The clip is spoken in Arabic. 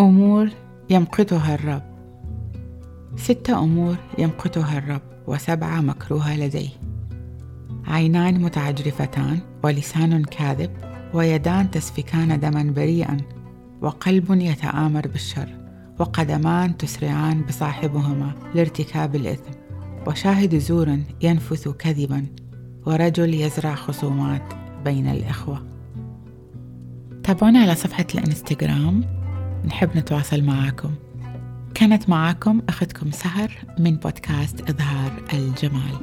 أمور يمقتها الرب. ستة أمور يمقتها الرب وسبعة مكروهة لديه. عينان متعجرفتان ولسان كاذب ويدان تسفكان دما بريئا وقلب يتآمر بالشر وقدمان تسرعان بصاحبهما لارتكاب الإثم وشاهد زور ينفث كذبا ورجل يزرع خصومات بين الإخوة. تابعونا على صفحة الإنستغرام نحب نتواصل معاكم. كانت معاكم أختكم سهر من بودكاست إظهار الجمال.